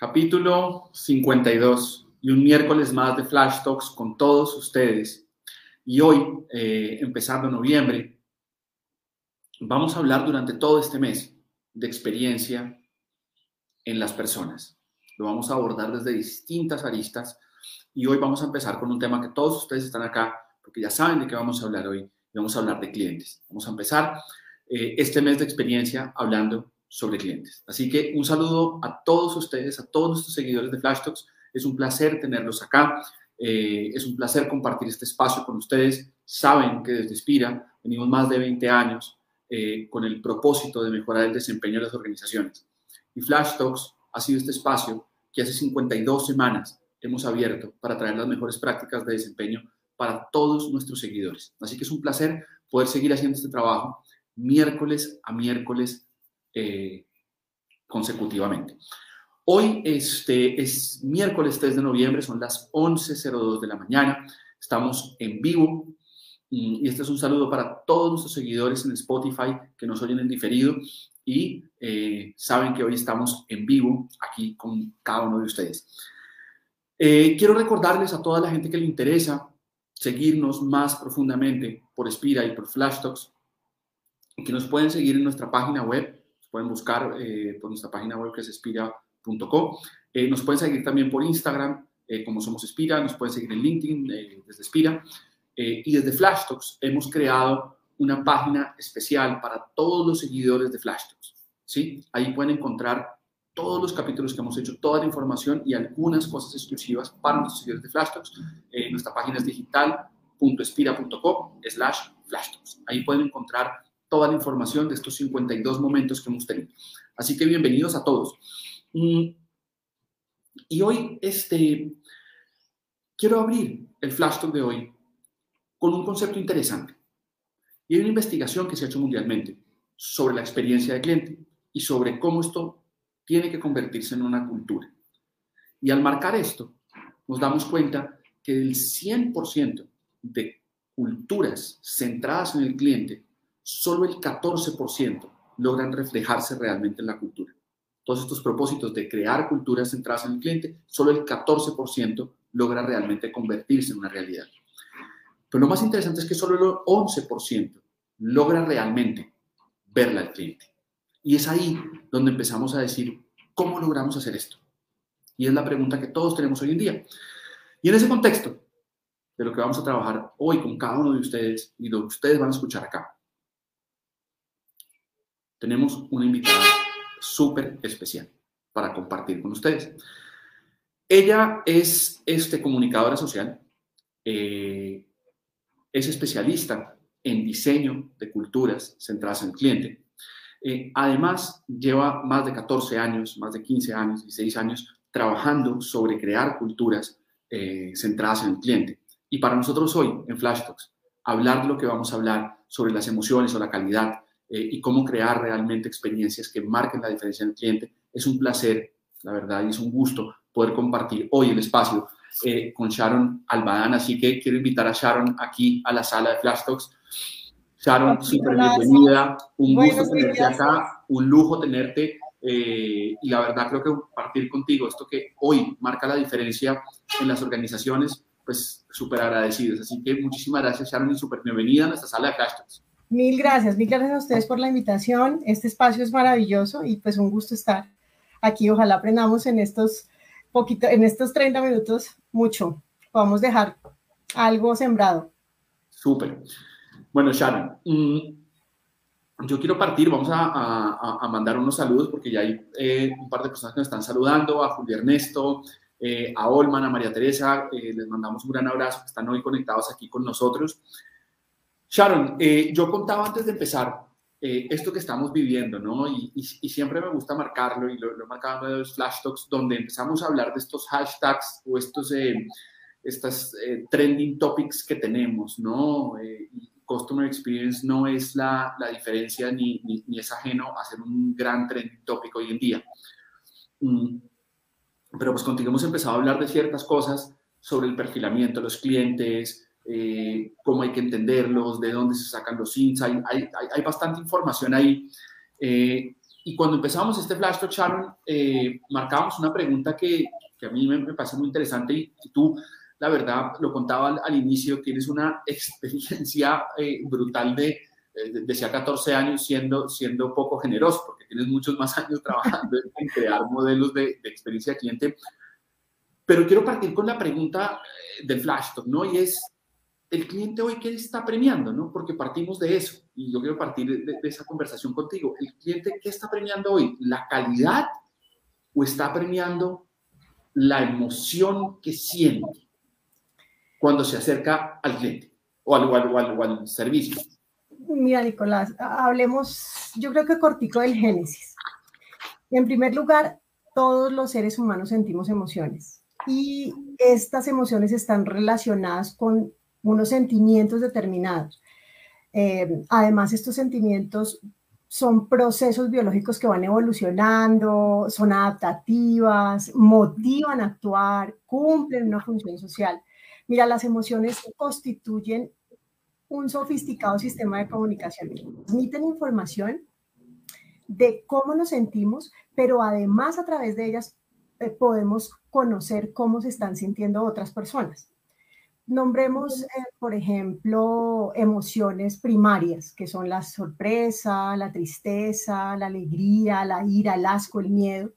capítulo 52 y un miércoles más de Flash Talks con todos ustedes. Y hoy, eh, empezando noviembre, vamos a hablar durante todo este mes de experiencia en las personas. Lo vamos a abordar desde distintas aristas y hoy vamos a empezar con un tema que todos ustedes están acá porque ya saben de qué vamos a hablar hoy. Vamos a hablar de clientes. Vamos a empezar eh, este mes de experiencia hablando sobre clientes. Así que un saludo a todos ustedes, a todos nuestros seguidores de Flash Talks. Es un placer tenerlos acá. Eh, es un placer compartir este espacio con ustedes. Saben que desde Inspira venimos más de 20 años eh, con el propósito de mejorar el desempeño de las organizaciones. Y Flash Talks ha sido este espacio que hace 52 semanas hemos abierto para traer las mejores prácticas de desempeño para todos nuestros seguidores. Así que es un placer poder seguir haciendo este trabajo miércoles a miércoles eh, consecutivamente. Hoy este, es miércoles 3 de noviembre, son las 11.02 de la mañana, estamos en vivo y este es un saludo para todos nuestros seguidores en Spotify que nos oyen en diferido y eh, saben que hoy estamos en vivo aquí con cada uno de ustedes. Eh, quiero recordarles a toda la gente que le interesa seguirnos más profundamente por Spira y por Flash Talks, que nos pueden seguir en nuestra página web pueden buscar eh, por nuestra página web que es espira.com. Eh, nos pueden seguir también por Instagram, eh, como somos Espira, nos pueden seguir en LinkedIn desde Espira. y desde Flash Talks hemos creado una página especial para todos los seguidores de Flash Talks. ¿sí? Ahí pueden encontrar todos los capítulos que hemos hecho, toda la información y algunas cosas exclusivas para nuestros seguidores de Flash Talks. nuestra página es digital.espira.com slash Flash Talks. Ahí pueden encontrar toda la información de estos 52 momentos que hemos tenido. Así que bienvenidos a todos. Mm, y hoy este, quiero abrir el flash talk de hoy con un concepto interesante. Y hay una investigación que se ha hecho mundialmente sobre la experiencia de cliente y sobre cómo esto tiene que convertirse en una cultura. Y al marcar esto, nos damos cuenta que el 100% de culturas centradas en el cliente solo el 14% logran reflejarse realmente en la cultura. Todos estos propósitos de crear culturas centradas en el cliente, solo el 14% logra realmente convertirse en una realidad. Pero lo más interesante es que solo el 11% logra realmente verla al cliente. Y es ahí donde empezamos a decir, ¿cómo logramos hacer esto? Y es la pregunta que todos tenemos hoy en día. Y en ese contexto de lo que vamos a trabajar hoy con cada uno de ustedes y lo que ustedes van a escuchar acá, tenemos una invitada súper especial para compartir con ustedes. Ella es este, comunicadora social, eh, es especialista en diseño de culturas centradas en el cliente. Eh, además, lleva más de 14 años, más de 15 años, 16 años trabajando sobre crear culturas eh, centradas en el cliente. Y para nosotros hoy, en Flash Talks, hablar de lo que vamos a hablar sobre las emociones o la calidad eh, y cómo crear realmente experiencias que marquen la diferencia en el cliente. Es un placer, la verdad, y es un gusto poder compartir hoy el espacio eh, con Sharon Albadán. Así que quiero invitar a Sharon aquí a la sala de Flash Talks. Sharon, súper bienvenida. Un gusto tenerte acá, un lujo tenerte. Eh, y la verdad creo que compartir contigo esto que hoy marca la diferencia en las organizaciones, pues súper agradecidos. Así que muchísimas gracias Sharon y súper bienvenida a nuestra sala de Flash Talks. Mil gracias, mil gracias a ustedes por la invitación. Este espacio es maravilloso y pues un gusto estar aquí. Ojalá aprendamos en estos poquito, en estos 30 minutos mucho. Podamos dejar algo sembrado. Súper. Bueno, Sharon, mm, yo quiero partir, vamos a, mandar unos saludos porque ya hay eh, un par de personas que nos están saludando, a Julio Ernesto, eh, a Olman, a María Teresa, eh, les mandamos un gran abrazo, están hoy conectados aquí con nosotros. Sharon, eh, yo contaba antes de empezar eh, esto que estamos viviendo, ¿no? Y, siempre me gusta marcarlo y lo, lo he marcado en los flash talks donde empezamos a hablar de estos hashtags o estos eh, estas trending topics que tenemos, ¿no? customer experience no es la, la diferencia ni, ni, es ajeno a ser un gran trending topic hoy en día. Mm, pero pues contigo hemos empezado a hablar de ciertas cosas sobre el perfilamiento de los clientes, eh, cómo hay que entenderlos, de dónde se sacan los insights. Hay, hay, hay bastante información ahí. Eh, y cuando empezamos este Flash Talk, Sharon, eh, marcábamos una pregunta que, que a mí me, me, parece muy interesante y, tú, la verdad, lo contaba al, al inicio, tienes una experiencia eh, brutal de, decía 14 años siendo, siendo poco generoso, porque tienes muchos más años trabajando en crear modelos de, de experiencia de cliente. Pero quiero partir con la pregunta eh, del Flash Talk, ¿no? Y es, el cliente hoy qué está premiando, ¿no? Porque partimos de eso y yo quiero partir de, de, esa conversación contigo. ¿El cliente qué está premiando hoy? ¿La calidad o está premiando la emoción que siente cuando se acerca al cliente o al, al, al, o al servicio? Mira, Nicolás, hablemos, yo creo que cortico del génesis. En primer lugar, todos los seres humanos sentimos emociones y estas emociones están relacionadas con unos sentimientos determinados. Eh, además, estos sentimientos son procesos biológicos que van evolucionando, son adaptativas, motivan a actuar, cumplen una función social. Mira, las emociones constituyen un sofisticado sistema de comunicación. Transmiten información de cómo nos sentimos, pero además a través de ellas eh, podemos conocer cómo se están sintiendo otras personas. Nombremos, eh, por ejemplo, emociones primarias, que son la sorpresa, la tristeza, la alegría, la ira, el asco, el miedo,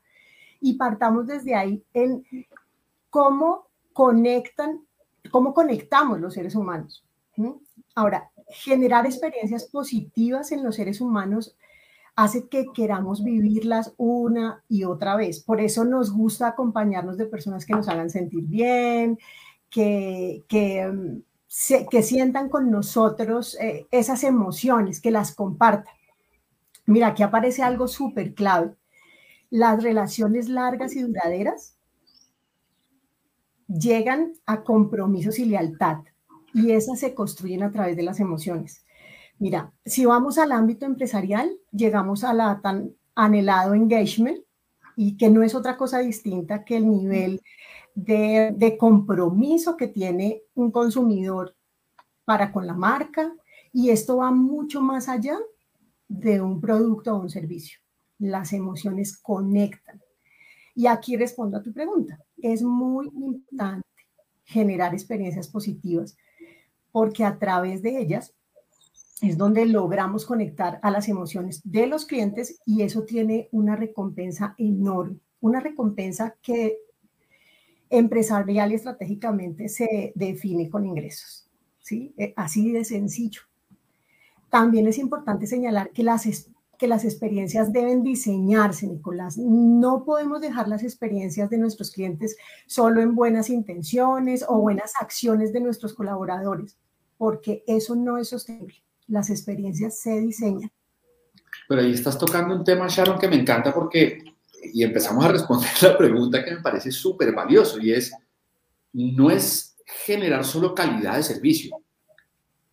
y partamos desde ahí en cómo conectan, cómo conectamos los seres humanos. Ahora, generar experiencias positivas en los seres humanos hace que queramos vivirlas una y otra vez. Por eso nos gusta acompañarnos de personas que nos hagan sentir bien, que, que, mm, se, que sientan con nosotros eh, esas emociones, que las compartan. Mira, aquí aparece algo súper clave. Las relaciones largas y duraderas llegan a compromisos y lealtad y esas se construyen a través de las emociones. Mira, si vamos al ámbito empresarial, llegamos a la tan anhelado engagement y que no es otra cosa distinta que el nivel de, compromiso que tiene un consumidor para con la marca y esto va mucho más allá de un producto o un servicio. Las emociones conectan. Y aquí respondo a tu pregunta. Es muy importante generar experiencias positivas porque a través de ellas es donde logramos conectar a las emociones de los clientes y eso tiene una recompensa enorme, una recompensa que empresarial y estratégicamente se define con ingresos. ¿sí? Eh, así de sencillo. También es importante señalar que las, que las experiencias deben diseñarse, Nicolás. No podemos dejar las experiencias de nuestros clientes solo en buenas intenciones o buenas acciones de nuestros colaboradores, porque eso no es sostenible. Las experiencias se diseñan. Pero ahí estás tocando un tema, Sharon, que me encanta porque y empezamos a responder la pregunta que me parece súper valioso y es, no es generar solo calidad de servicio,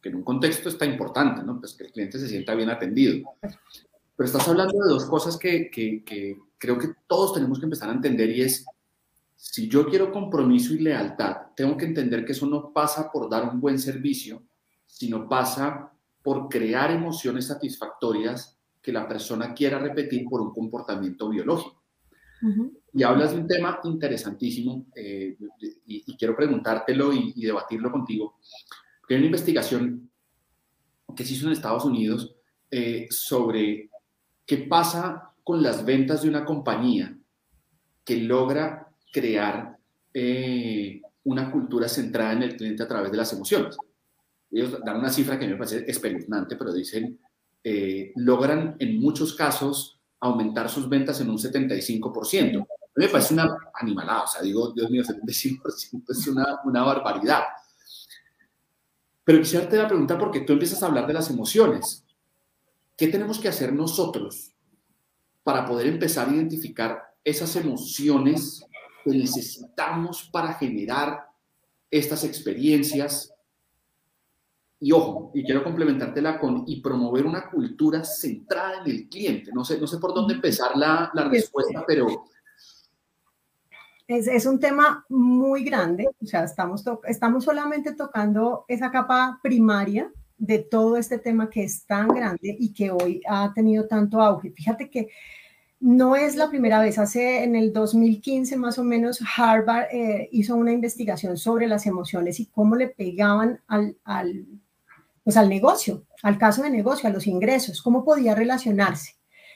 que en un contexto está importante, ¿no? Pues que el cliente se sienta bien atendido. Pero estás hablando de dos cosas que, que, que creo que todos tenemos que empezar a entender y es, si yo quiero compromiso y lealtad, tengo que entender que eso no pasa por dar un buen servicio, sino pasa por crear emociones satisfactorias que la persona quiera repetir por un comportamiento biológico. Y hablas de un tema interesantísimo eh, y, y, quiero preguntártelo y, y, debatirlo contigo. Hay una investigación que se hizo en Estados Unidos eh, sobre qué pasa con las ventas de una compañía que logra crear eh, una cultura centrada en el cliente a través de las emociones. Ellos dan una cifra que me parece espeluznante, pero dicen, eh, logran en muchos casos aumentar sus ventas en un 75%. me parece una animalada, o sea, digo, Dios mío, 75% es una, una barbaridad. Pero quisiera te la pregunta porque tú empiezas a hablar de las emociones. ¿Qué tenemos que hacer nosotros para poder empezar a identificar esas emociones que necesitamos para generar estas experiencias y ojo, y quiero complementártela con y promover una cultura centrada en el cliente. No sé, no sé por dónde empezar la, la respuesta, pero... Es, es, un tema muy grande, o sea, estamos, estamos solamente tocando esa capa primaria de todo este tema que es tan grande y que hoy ha tenido tanto auge. Fíjate que no es la primera vez. Hace en el 2015 más o menos Harvard eh, hizo una investigación sobre las emociones y cómo le pegaban al, al, pues al negocio, al caso de negocio, a los ingresos, cómo podía relacionarse.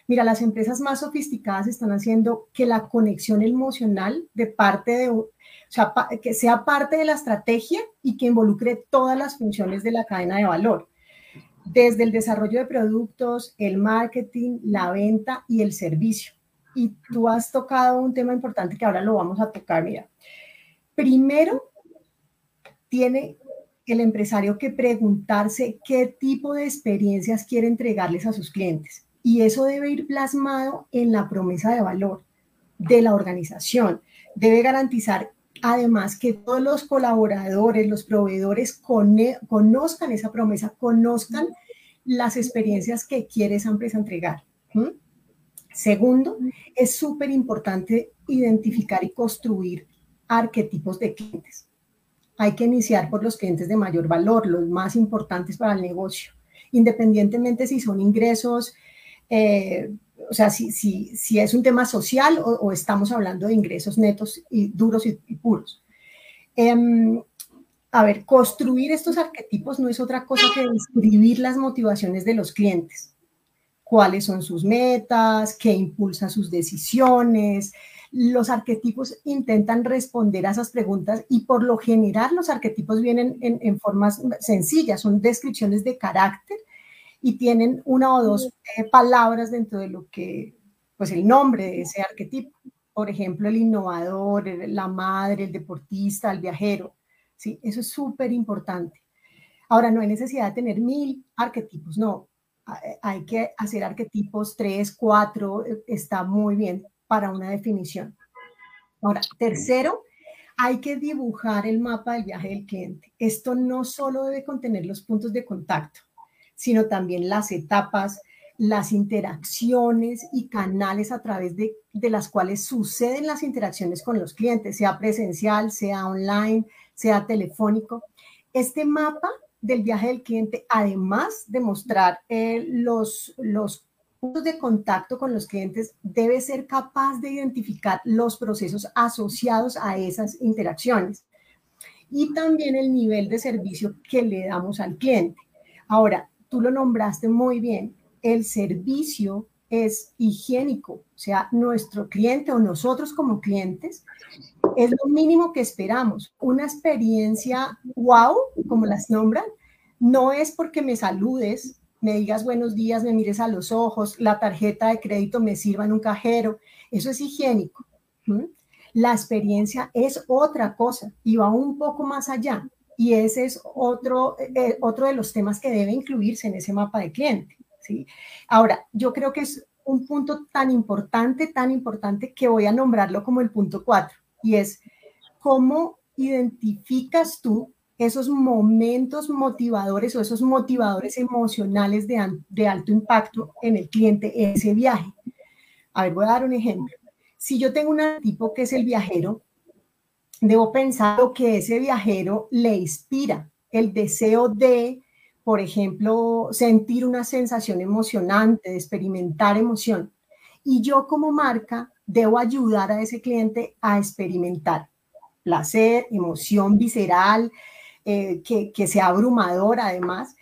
Mira, las empresas más sofisticadas están haciendo que la conexión emocional de parte de, o sea, que sea parte de la estrategia y que involucre todas las funciones de la cadena de valor desde el desarrollo de productos, el marketing, la venta y el servicio. Y tú has tocado un tema importante que ahora lo vamos a tocar. Mira, primero tiene el empresario que preguntarse qué tipo de experiencias quiere entregarles a sus clientes. Y eso debe ir plasmado en la promesa de valor de la organización. Debe garantizar además que todos los colaboradores, los proveedores conozcan esa promesa, conozcan las experiencias que quiere esa empresa entregar. Segundo, es súper importante identificar y construir arquetipos de clientes. Hay que iniciar por los clientes de mayor valor, los más importantes para el negocio, independientemente si son ingresos eh, o sea, si, si, si es un tema social o, estamos hablando de ingresos netos y duros y, puros. Em, a ver, construir estos arquetipos no es otra cosa que describir las motivaciones de los clientes. Cuáles son sus metas, qué impulsa sus decisiones. Los arquetipos intentan responder a esas preguntas y por lo general los arquetipos vienen en, en formas sencillas, son descripciones de carácter y tienen una o dos eh, palabras dentro de lo que, pues el nombre de ese arquetipo. Por ejemplo, el innovador, la madre, el deportista, el viajero. ¿sí? Eso es súper importante. Ahora, no hay necesidad de tener mil arquetipos, no. Hay que hacer arquetipos, tres, cuatro, eh, está muy bien para una definición. Ahora, tercero, hay que dibujar el mapa del viaje del cliente. Esto no solo debe contener los puntos de contacto, sino también las etapas, las interacciones y canales a través de, las cuales suceden las interacciones con los clientes, sea presencial, sea online, sea telefónico. Este mapa del viaje del cliente, además de mostrar eh, los, los puntos de contacto con los clientes, debe ser capaz de identificar los procesos asociados a esas interacciones y también el nivel de servicio que le damos al cliente. Ahora, tú lo nombraste muy bien, el servicio es higiénico, o sea, nuestro cliente o nosotros como clientes es lo mínimo que esperamos. Una experiencia wow, como las nombran, no es porque me saludes, me digas buenos días, me mires a los ojos, la tarjeta de crédito me sirva en un cajero, eso es higiénico. La experiencia es otra cosa y va un poco más allá. Y ese es otro, eh, otro de los temas que debe incluirse en ese mapa de cliente. ¿sí? Ahora, yo creo que es un punto tan importante, tan importante que voy a nombrarlo como el punto cuatro, y es cómo identificas tú esos momentos motivadores o esos motivadores emocionales de, alto impacto en el cliente, en ese viaje. A ver, voy a dar un ejemplo. Si yo tengo un tipo que es el viajero, debo pensar lo que ese viajero le inspira, el deseo de, por ejemplo, sentir una sensación emocionante, de experimentar emoción. Y yo como marca debo ayudar a ese cliente a experimentar placer, emoción visceral, eh, que, sea abrumador además.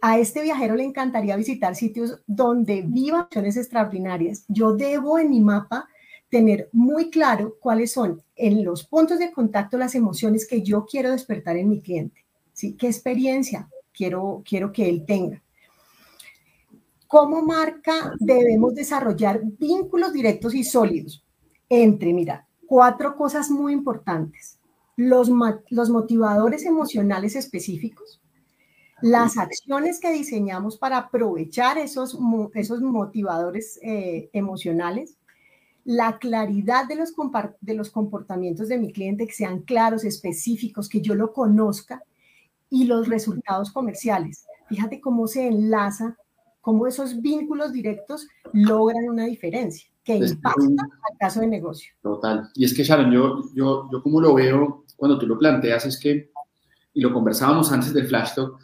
a este viajero le encantaría visitar sitios donde viva acciones extraordinarias. Yo debo en mi mapa tener muy claro cuáles son en los puntos de contacto las emociones que yo quiero despertar en mi cliente. ¿sí? ¿Qué experiencia quiero, quiero que él tenga? Como marca debemos desarrollar vínculos directos y sólidos entre, mira, cuatro cosas muy importantes. Los, los motivadores emocionales específicos, las acciones que diseñamos para aprovechar esos, esos motivadores eh, emocionales, la claridad de los, de los comportamientos de mi cliente, que sean claros, específicos, que yo lo conozca, y los resultados comerciales. Fíjate cómo se enlaza, cómo esos vínculos directos logran una diferencia que impacta al caso de negocio. Total. Y es que, Sharon, yo, yo, yo como lo veo cuando tú lo planteas, es que, y lo conversábamos antes del Flash Talk,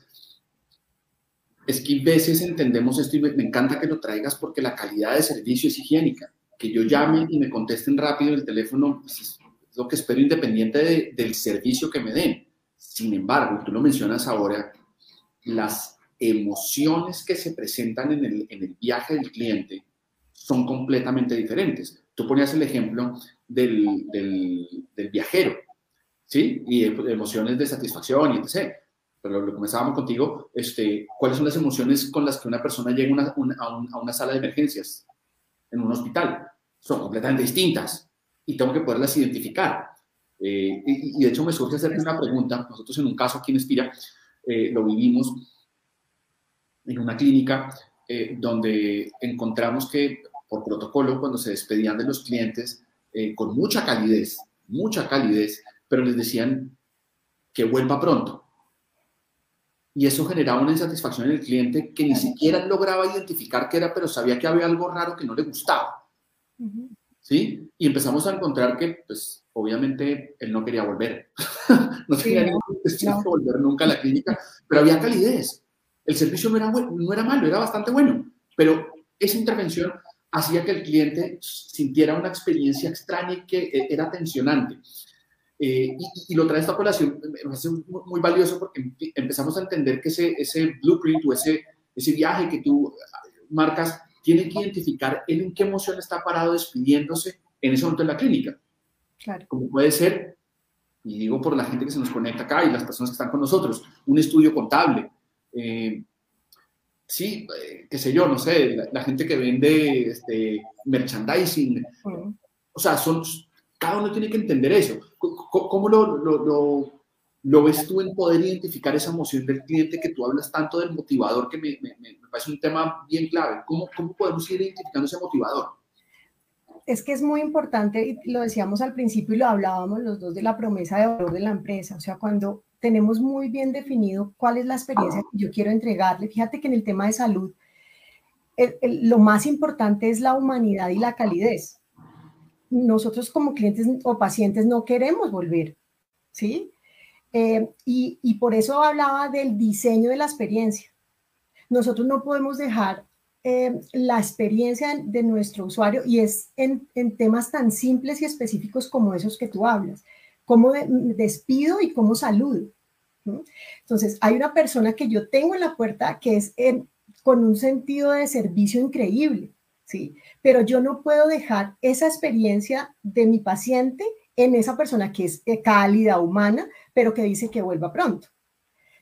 es que a veces entendemos esto y me, me encanta que lo traigas porque la calidad de servicio es higiénica que yo llame y me contesten rápido el teléfono pues, es lo que espero independiente del servicio que me den. Sin embargo, tú lo mencionas ahora, las emociones que se presentan en el, en el viaje del cliente son completamente diferentes. Tú ponías el ejemplo del, del, del viajero, ¿sí? Y emociones de satisfacción y etc. Pero lo comenzábamos contigo, este, ¿cuáles son las emociones con las que una persona llega a, una, a, una sala de emergencias en un hospital? Son completamente distintas y tengo que poderlas identificar. Eh, y, y, de hecho me surge hacerte una pregunta. Nosotros en un caso aquí en Espira eh, lo vivimos en una clínica eh, donde encontramos que por protocolo, cuando se despedían de los clientes, eh, con mucha calidez, mucha calidez, pero les decían que vuelva pronto. Y eso generaba una insatisfacción en el cliente que ni siquiera lograba identificar qué era, pero sabía que había algo raro que no le gustaba. ¿Sí? Y empezamos a encontrar que, pues, obviamente, él no quería volver. no tenía sí, no. volver nunca a la clínica, pero había calidez. El servicio no era, no era malo, era bastante bueno, pero esa intervención hacía que el cliente sintiera una experiencia extraña y que eh, era tensionante. Eh, y, y, lo trae esta colación, me parece muy, muy, valioso porque empezamos a entender que ese, ese blueprint o ese, ese viaje que tú marcas tiene que identificar él en qué emoción está parado despidiéndose en ese momento en la clínica. Claro. Como puede ser, y digo por la gente que se nos conecta acá y las personas que están con nosotros, un estudio contable, eh, sí, eh, qué sé yo, no sé, la, la gente que vende este, merchandising. O sea, son, cada uno tiene que entender eso. ¿Cómo, cómo lo, lo, lo, lo, ves tú en poder identificar esa emoción del cliente que tú hablas tanto del motivador, que me, me, me parece un tema bien clave? ¿Cómo, ¿Cómo podemos ir identificando ese motivador? es que es muy importante, y lo decíamos al principio y lo hablábamos los dos de la promesa de valor de la empresa, o sea, cuando tenemos muy bien definido cuál es la experiencia que yo quiero entregarle. Fíjate que en el tema de salud, el, el, lo más importante es la humanidad y la calidez. Nosotros como clientes o pacientes no queremos volver, ¿sí? Eh, y, y por eso hablaba del diseño de la experiencia. Nosotros no podemos dejar eh, la experiencia de nuestro usuario y es en, en, temas tan simples y específicos como esos que tú hablas cómo despido y cómo saludo. Entonces, hay una persona que yo tengo en la puerta que es en, con un sentido de servicio increíble, ¿sí? Pero yo no puedo dejar esa experiencia de mi paciente en esa persona que es eh, cálida, humana, pero que dice que vuelva pronto.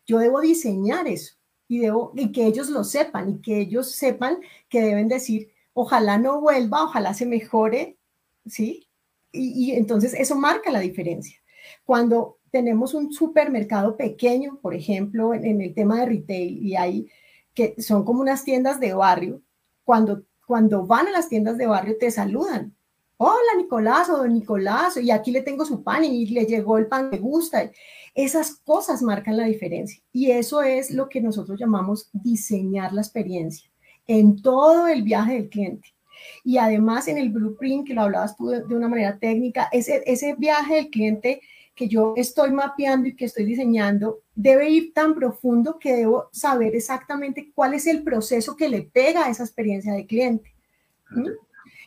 Yo debo diseñar eso y, debo, y que ellos lo sepan y que ellos sepan que deben decir, ojalá no vuelva, ojalá se mejore, ¿sí? Y, entonces eso marca la diferencia. Cuando tenemos un supermercado pequeño, por ejemplo, en, en, el tema de retail, y hay que son como unas tiendas de barrio, cuando, cuando van a las tiendas de barrio te saludan. Hola Nicolás o don Nicolás, y aquí le tengo su pan y le llegó el pan que gusta. Esas cosas marcan la diferencia. Y eso es lo que nosotros llamamos diseñar la experiencia en todo el viaje del cliente. Y además en el blueprint, que lo hablabas tú de, de una manera técnica, ese, ese viaje del cliente que yo estoy mapeando y que estoy diseñando debe ir tan profundo que debo saber exactamente cuál es el proceso que le pega a esa experiencia de cliente.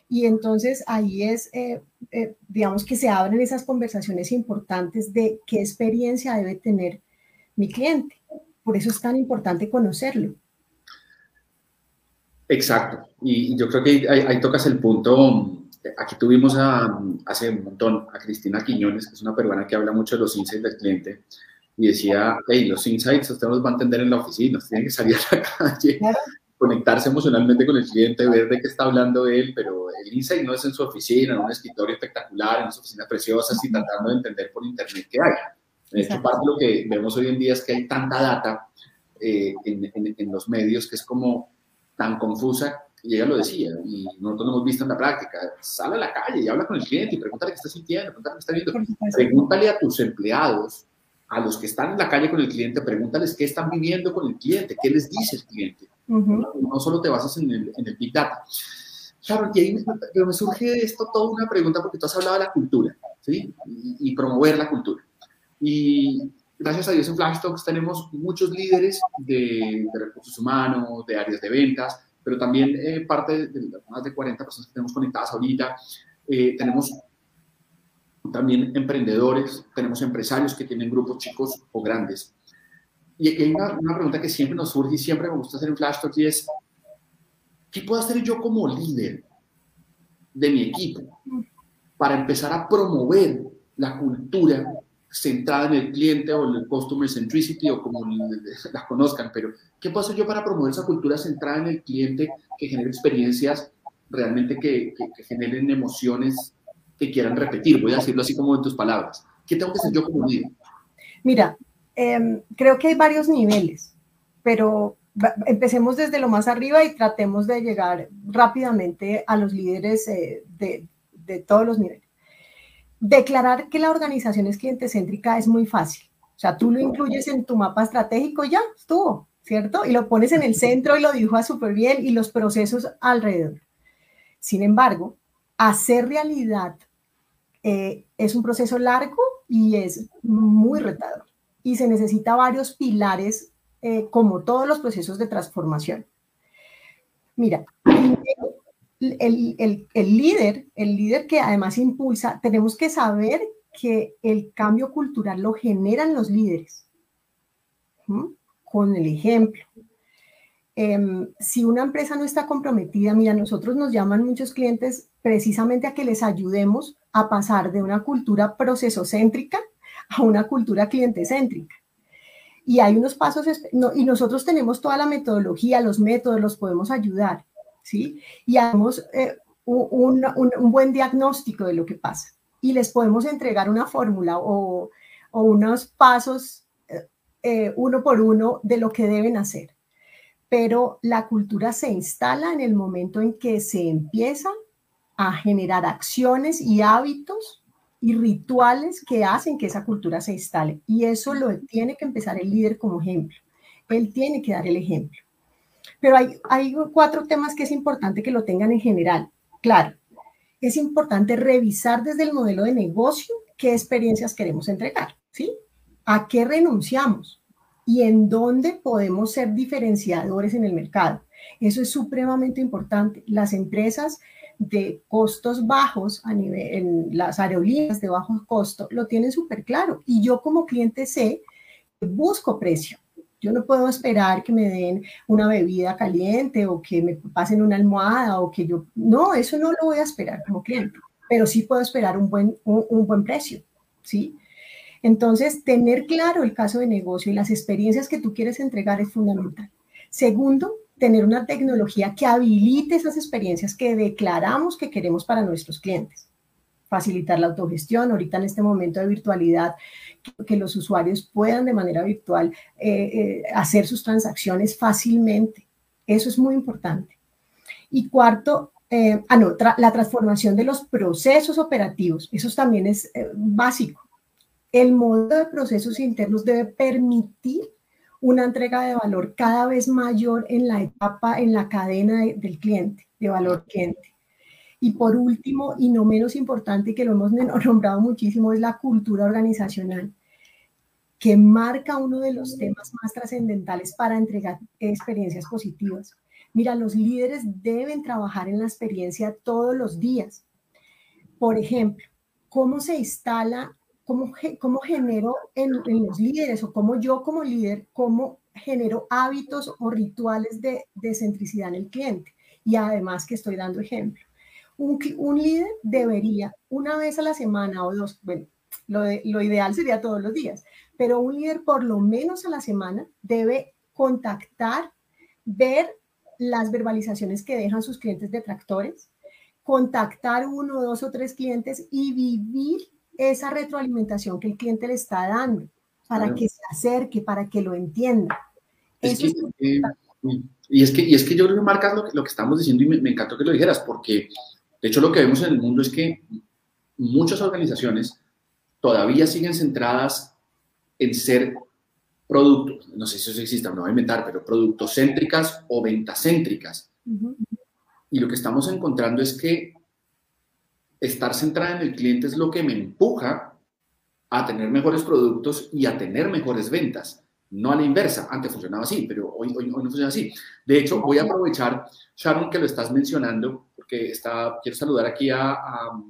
Y entonces ahí es, eh, eh, digamos que se abren esas conversaciones importantes de qué experiencia debe tener mi cliente. Por eso es tan importante conocerlo. Exacto. Y yo creo que ahí, ahí tocas el punto aquí tuvimos a, hace un montón a Cristina Quiñones, que es una peruana que habla mucho de los insights del cliente, y decía, hey, los insights usted los va a entender en la oficina, usted tiene que salir a la calle, conectarse emocionalmente con el cliente, ver de qué está hablando él, pero el insight no es en su oficina, en un escritorio espectacular, en una oficina preciosa, y tratando de entender por internet qué hay. De hecho, parte lo que vemos hoy en día es que hay tanta data eh, en, en, en los medios que es como tan confusa y ella lo decía, y nosotros lo hemos visto en la práctica, sale a la calle y habla con el cliente y pregúntale qué está sintiendo, pregúntale qué está viendo. Pregúntale a tus empleados, a los que están en la calle con el cliente, pregúntales qué están viviendo con el cliente, qué les dice el cliente. Uh -huh. no, no, solo te basas en el, en el Big Data. Claro, y ahí me, me surge de esto toda una pregunta, porque tú has hablado de la cultura, ¿sí? Y, y promover la cultura. Y gracias a Dios en Flash Talks tenemos muchos líderes de, de recursos humanos, de áreas de ventas, pero también eh, parte de, las más de 40 personas que tenemos conectadas ahorita. Eh, tenemos también emprendedores, tenemos empresarios que tienen grupos chicos o grandes. Y hay una, una pregunta que siempre nos surge y siempre me gusta hacer en Flash Talk y es, ¿qué puedo hacer yo como líder de mi equipo para empezar a promover la cultura centrada en el cliente o el customer centricity o como la conozcan, pero ¿qué puedo hacer yo para promover esa cultura centrada en el cliente que genere experiencias realmente que, generen emociones que quieran repetir? Voy a decirlo así como en tus palabras. ¿Qué tengo que hacer yo como líder? Mira, em, creo que hay varios niveles, pero empecemos desde lo más arriba y tratemos de llegar rápidamente a los líderes eh, de todos los niveles. Declarar que la organización es cliente céntrica es muy fácil. O sea, tú lo incluyes en tu mapa estratégico y ya estuvo, ¿cierto? Y lo pones en el centro y lo dibujas súper bien y los procesos alrededor. Sin embargo, hacer realidad eh, es un proceso largo y es muy retador. Y se necesita varios pilares, eh, como todos los procesos de transformación. Mira, el, líder, el líder que además impulsa, tenemos que saber que el cambio cultural lo generan los líderes. Con el ejemplo. Em, si una empresa no está comprometida, mira, nosotros nos llaman muchos clientes precisamente a que les ayudemos a pasar de una cultura procesocéntrica a una cultura clientecéntrica. Y hay unos pasos, y nosotros tenemos toda la metodología, los métodos, los podemos ayudar. ¿Sí? Y hagamos eh, un, buen diagnóstico de lo que pasa. Y les podemos entregar una fórmula o, unos pasos eh, eh, uno por uno de lo que deben hacer. Pero la cultura se instala en el momento en que se empieza a generar acciones y hábitos y rituales que hacen que esa cultura se instale. Y eso lo tiene que empezar el líder como ejemplo. Él tiene que dar el ejemplo. Pero hay, cuatro temas que es importante que lo tengan en general. Claro, es importante revisar desde el modelo de negocio qué experiencias queremos entregar, ¿sí? ¿A qué renunciamos? Y en dónde podemos ser diferenciadores en el mercado. Eso es supremamente importante. Las empresas de costos bajos a nivel, en las aerolíneas de bajo costo, lo tienen súper claro. Y yo como cliente sé busco precio. Yo no puedo esperar que me den una bebida caliente o que me pasen una almohada o que yo... No, eso no lo voy a esperar como cliente, pero sí puedo esperar un buen, un, buen precio, ¿sí? Entonces, tener claro el caso de negocio y las experiencias que tú quieres entregar es fundamental. Segundo, tener una tecnología que habilite esas experiencias que declaramos que queremos para nuestros clientes. Facilitar la autogestión. Ahorita en este momento de virtualidad que los usuarios puedan de manera virtual eh, eh, hacer sus transacciones fácilmente. Eso es muy importante. Y cuarto, eh, ah, no, la transformación de los procesos operativos. Eso también es básico. El modelo de procesos internos debe permitir una entrega de valor cada vez mayor en la etapa, en la cadena del cliente, de valor cliente. Y por último, y no menos importante, que lo hemos nombrado muchísimo, es la cultura organizacional, que marca uno de los temas más trascendentales para entregar experiencias positivas. Mira, los líderes deben trabajar en la experiencia todos los días. Por ejemplo, ¿cómo se instala, cómo, cómo genero en, los líderes o cómo yo como líder, cómo genero hábitos o rituales de, de centricidad en el cliente? Y además que estoy dando ejemplo. Un, líder debería una vez a la semana o dos, bueno, lo, lo ideal sería todos los días, pero un líder por lo menos a la semana debe contactar, ver las verbalizaciones que dejan sus clientes detractores, contactar uno, dos o tres clientes y vivir esa retroalimentación que el cliente le está dando para que se acerque, para que lo entienda. Eso es y, es que, y es que yo creo que marcas lo, que estamos diciendo y me, me encantó que lo dijeras, porque de hecho, lo que vemos en el mundo es que muchas organizaciones todavía siguen centradas en ser productos, no sé si eso existe, no voy a inventar, pero productocéntricas o ventacéntricas. Y lo que estamos encontrando es que estar centrada en el cliente es lo que me empuja a tener mejores productos y a tener mejores ventas. no a la inversa. Antes funcionaba así, pero hoy, hoy, no funciona así. De hecho, voy a aprovechar, Sharon, que lo estás mencionando, porque está, quiero saludar aquí a, a,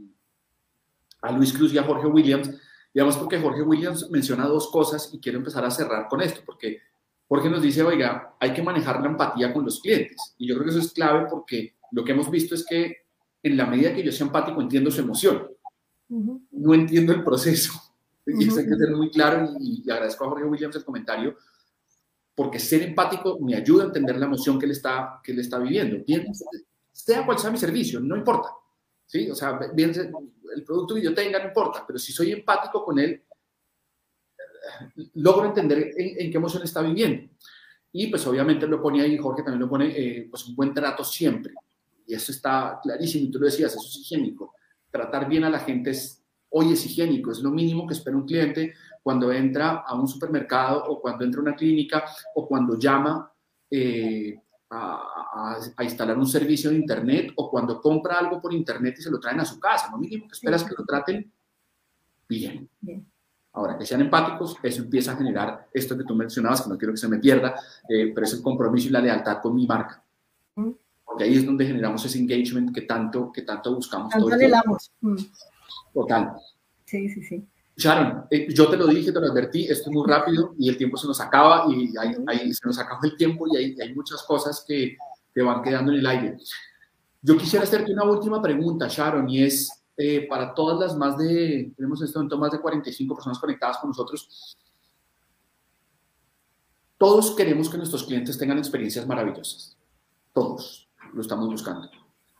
a Luis Cruz y a Jorge Williams. Digamos, porque Jorge Williams menciona dos cosas y quiero empezar a cerrar con esto, porque Jorge nos dice, oiga, hay que manejar la empatía con los clientes. Y yo creo que eso es clave porque lo que hemos visto es que en la medida que yo sea empático, entiendo su emoción. No entiendo el proceso. Y eso hay que ser muy claro y, agradezco a Jorge Williams el comentario, porque ser empático me ayuda a entender la emoción que él está, que él está viviendo. Bien, sea cual sea mi servicio, no importa. ¿sí? O sea, el producto que yo tenga no importa, pero si soy empático con él, logro entender en, qué emoción está viviendo. Y pues obviamente lo pone ahí, Jorge también lo pone, eh, pues un buen trato siempre. Y eso está clarísimo, y tú lo decías, eso es higiénico. Tratar bien a la gente es hoy es higiénico, es lo mínimo que espera un cliente cuando entra a un supermercado o cuando entra a una clínica o cuando llama eh, a, instalar un servicio de Internet o cuando compra algo por Internet y se lo traen a su casa. Lo mínimo que esperas es que lo traten bien. Ahora, que sean empáticos, eso empieza a generar esto que tú mencionabas, que no quiero que se me pierda, eh, pero es el compromiso y la lealtad con mi marca. Porque ahí es donde generamos ese engagement que tanto, que tanto buscamos. Tanto anhelamos. Total. Sí, sí, sí. Sharon, eh, yo te lo dije, te lo advertí, esto es muy rápido y el tiempo se nos acaba y ahí, se nos acaba el tiempo y hay, hay muchas cosas que, que, van quedando en el aire. Yo quisiera hacerte una última pregunta, Sharon, y es eh, para todas las más de, tenemos en este momento más de 45 personas conectadas con nosotros. Todos queremos que nuestros clientes tengan experiencias maravillosas. Todos lo estamos buscando.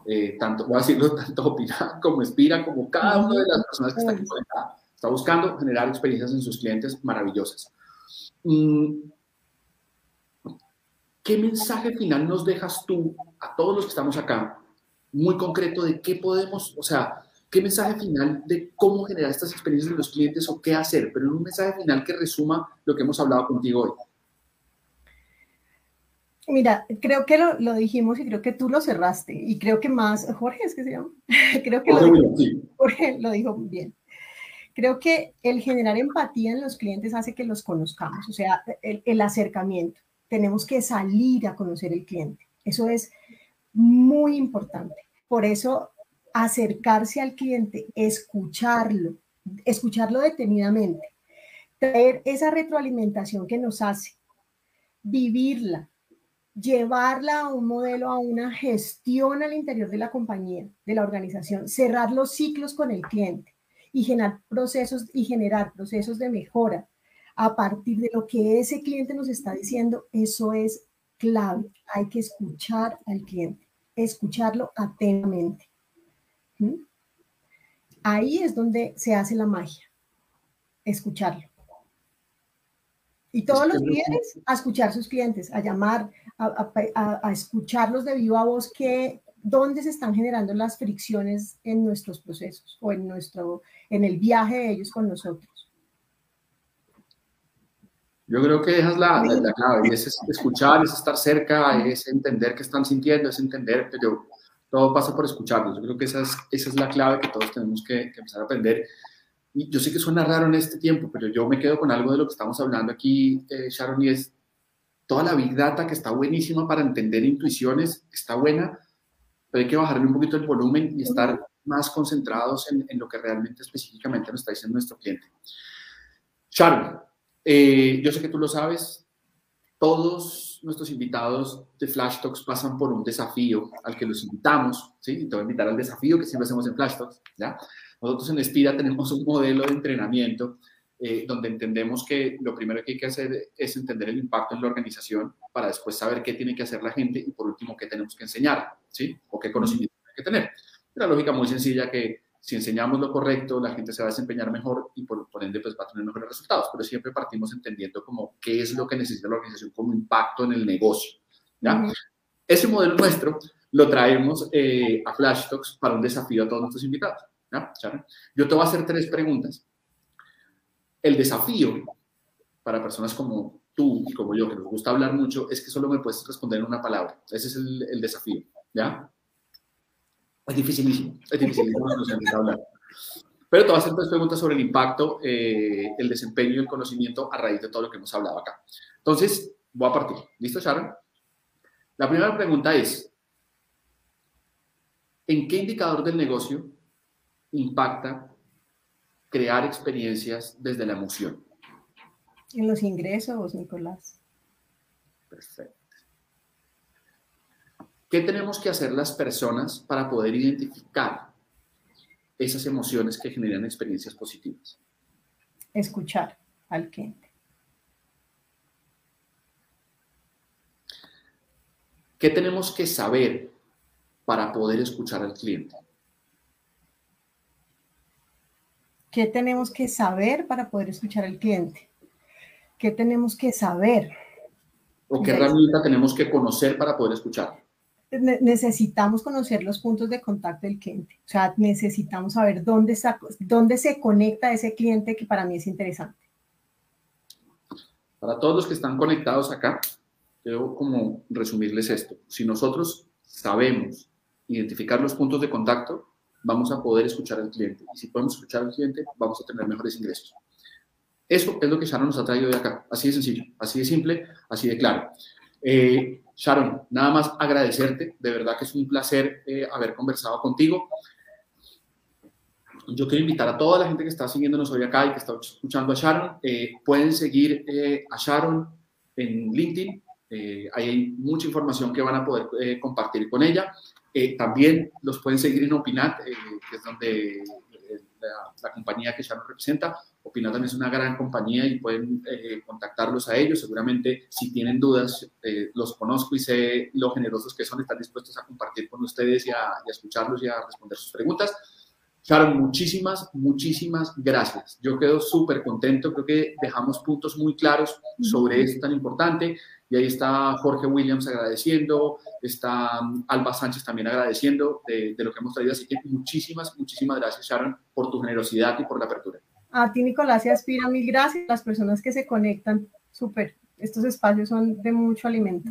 Eh, tanto, voy a decirlo, tanto Opina como Espira, como cada una de las personas que está aquí conectada, está buscando generar experiencias en sus clientes maravillosas. Mm, ¿Qué mensaje final nos dejas tú a todos los que estamos acá, muy concreto de qué podemos, o sea, qué mensaje final de cómo generar estas experiencias en los clientes o qué hacer, pero en un mensaje final que resuma lo que hemos hablado contigo hoy? Mira, creo que lo, dijimos y creo que tú lo cerraste y creo que más, Jorge es que se llama, creo que lo, dijo, Jorge lo dijo bien. Creo que el generar empatía en los clientes hace que los conozcamos, o sea, el, acercamiento. Tenemos que salir a conocer el cliente. Eso es muy importante. Por eso, acercarse al cliente, escucharlo, escucharlo detenidamente, traer esa retroalimentación que nos hace, vivirla, llevarla a un modelo, a una gestión al interior de la compañía, de la organización, cerrar los ciclos con el cliente y generar procesos y generar procesos de mejora a partir de lo que ese cliente nos está diciendo, eso es clave. Hay que escuchar al cliente, escucharlo atentamente. ¿Mm? Ahí es donde se hace la magia, escucharlo. Y todos los días a escuchar sus clientes, a llamar, a, escucharlos de viva voz, que, dónde se están generando las fricciones en nuestros procesos o en, nuestro, en el viaje de ellos con nosotros. Yo creo que esa es la, clave, es escuchar, es estar cerca, es entender qué están sintiendo, es entender, pero todo pasa por escucharlos. Yo creo que esa es, esa es la clave que todos tenemos que, que empezar a aprender y yo sé que suena raro en este tiempo, pero yo me quedo con algo de lo que estamos hablando aquí, eh, Sharon, y es toda la Big Data que está buenísima para entender intuiciones, está buena, pero hay que bajarle un poquito el volumen y estar más concentrados en, en lo que realmente específicamente nos está diciendo nuestro cliente. Sharon, eh, yo sé que tú lo sabes, todos nuestros invitados de Flash Talks pasan por un desafío al que los invitamos, ¿sí? Te voy a invitar al desafío que siempre hacemos en Flash Talks, ¿ya? Nosotros en Espira tenemos un modelo de entrenamiento eh, donde entendemos que lo primero que hay que hacer es entender el impacto en la organización para después saber qué tiene que hacer la gente y por último qué tenemos que enseñar, ¿sí? O qué conocimiento hay que tener. Una lógica muy sencilla que si enseñamos lo correcto, la gente se va a desempeñar mejor y por, por, ende pues va a tener mejores resultados, pero siempre partimos entendiendo como qué es lo que necesita la organización como impacto en el negocio. ¿ya? Ese modelo nuestro lo traemos eh, a Flash Talks para un desafío a todos nuestros invitados. Yo te voy a hacer tres preguntas. El desafío para personas como tú y como yo, que nos gusta hablar mucho, es que solo me puedes responder en una palabra. Ese es el, desafío, ¿ya? Es dificilísimo, es dificilísimo hablar. Pero te voy a hacer tres preguntas sobre el impacto, eh, el desempeño y el conocimiento a raíz de todo lo que hemos hablado acá. Entonces, voy a partir. ¿Listo, Sharon? La primera pregunta es, ¿en qué indicador del negocio impacta crear experiencias desde la emoción? En los ingresos, Nicolás. Perfecto. ¿Qué tenemos que hacer las personas para poder identificar esas emociones que generan experiencias positivas? Escuchar al cliente. ¿Qué tenemos que saber para poder escuchar al cliente? ¿Qué tenemos que saber para poder escuchar al cliente? ¿Qué tenemos que saber? ¿O qué herramienta tenemos que conocer para poder escuchar? necesitamos conocer los puntos de contacto del cliente. O sea, necesitamos saber dónde, está, dónde se conecta ese cliente que para mí es interesante. Para todos los que están conectados acá, quiero como resumirles esto. Si nosotros sabemos identificar los puntos de contacto, vamos a poder escuchar al cliente. Y si podemos escuchar al cliente, vamos a tener mejores ingresos. Eso es lo que Sharon nos ha traído de acá. Así de sencillo, así de simple, así de claro. Eh, Sharon, nada más agradecerte, de verdad que es un placer eh, haber conversado contigo. Yo quiero invitar a toda la gente que está siguiéndonos hoy acá y que está escuchando a Sharon, eh, pueden seguir eh, a Sharon en LinkedIn, ahí hay mucha información que van a poder compartir con ella. también los pueden seguir en Opinat, que es donde la, compañía que Sharon representa. Opinat también es una gran compañía y pueden eh, contactarlos a ellos. Seguramente si tienen dudas, eh, los conozco y sé lo generosos que son, están dispuestos a compartir con ustedes y a, y a escucharlos y a responder sus preguntas. Sharon, muchísimas, muchísimas gracias. Yo quedo súper contento. Creo que dejamos puntos muy claros sobre esto tan importante. Y ahí está Jorge Williams agradeciendo, está um, Alba Sánchez también agradeciendo de, lo que hemos traído. Así que muchísimas, muchísimas gracias, Sharon, por tu generosidad y por la apertura. A ti, Nicolás, y Aspira, mil gracias. Las personas que se conectan, súper. Estos espacios son de mucho alimento.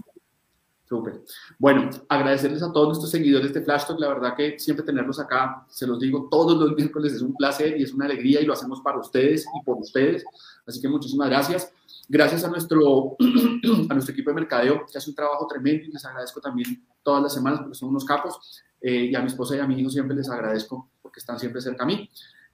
Súper. Bueno, agradecerles a todos nuestros seguidores de Flash Talk. La verdad que siempre tenerlos acá, se los digo todos los miércoles, es un placer y es una alegría y lo hacemos para ustedes y por ustedes. Así que muchísimas gracias. Gracias a nuestro, a nuestro equipo de mercadeo, que hace un trabajo tremendo y les agradezco también todas las semanas porque son unos capos. Eh, y a mi esposa y a mi hijo siempre les agradezco porque están siempre cerca a mí.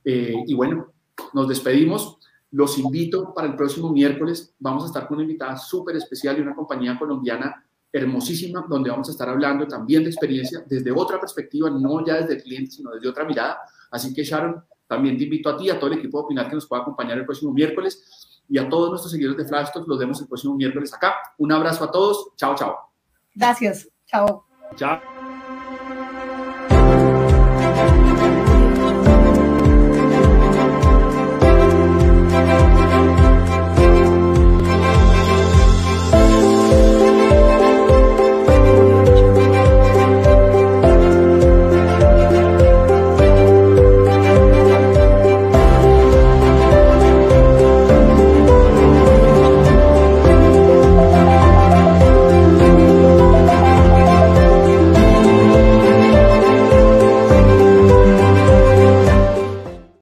Eh, y bueno, nos despedimos. Los invito para el próximo miércoles. Vamos a estar con una invitada súper especial y una compañía colombiana hermosísima, donde vamos a estar hablando también de experiencia desde otra perspectiva, no ya desde el cliente, sino desde otra mirada. Así que Sharon, también te invito a ti, a todo el equipo de Opinar que nos pueda acompañar el próximo miércoles y a todos nuestros seguidores de Flash Talk, los vemos el próximo miércoles acá. Un abrazo a todos. Chao, chao. Gracias. Chao. Chao.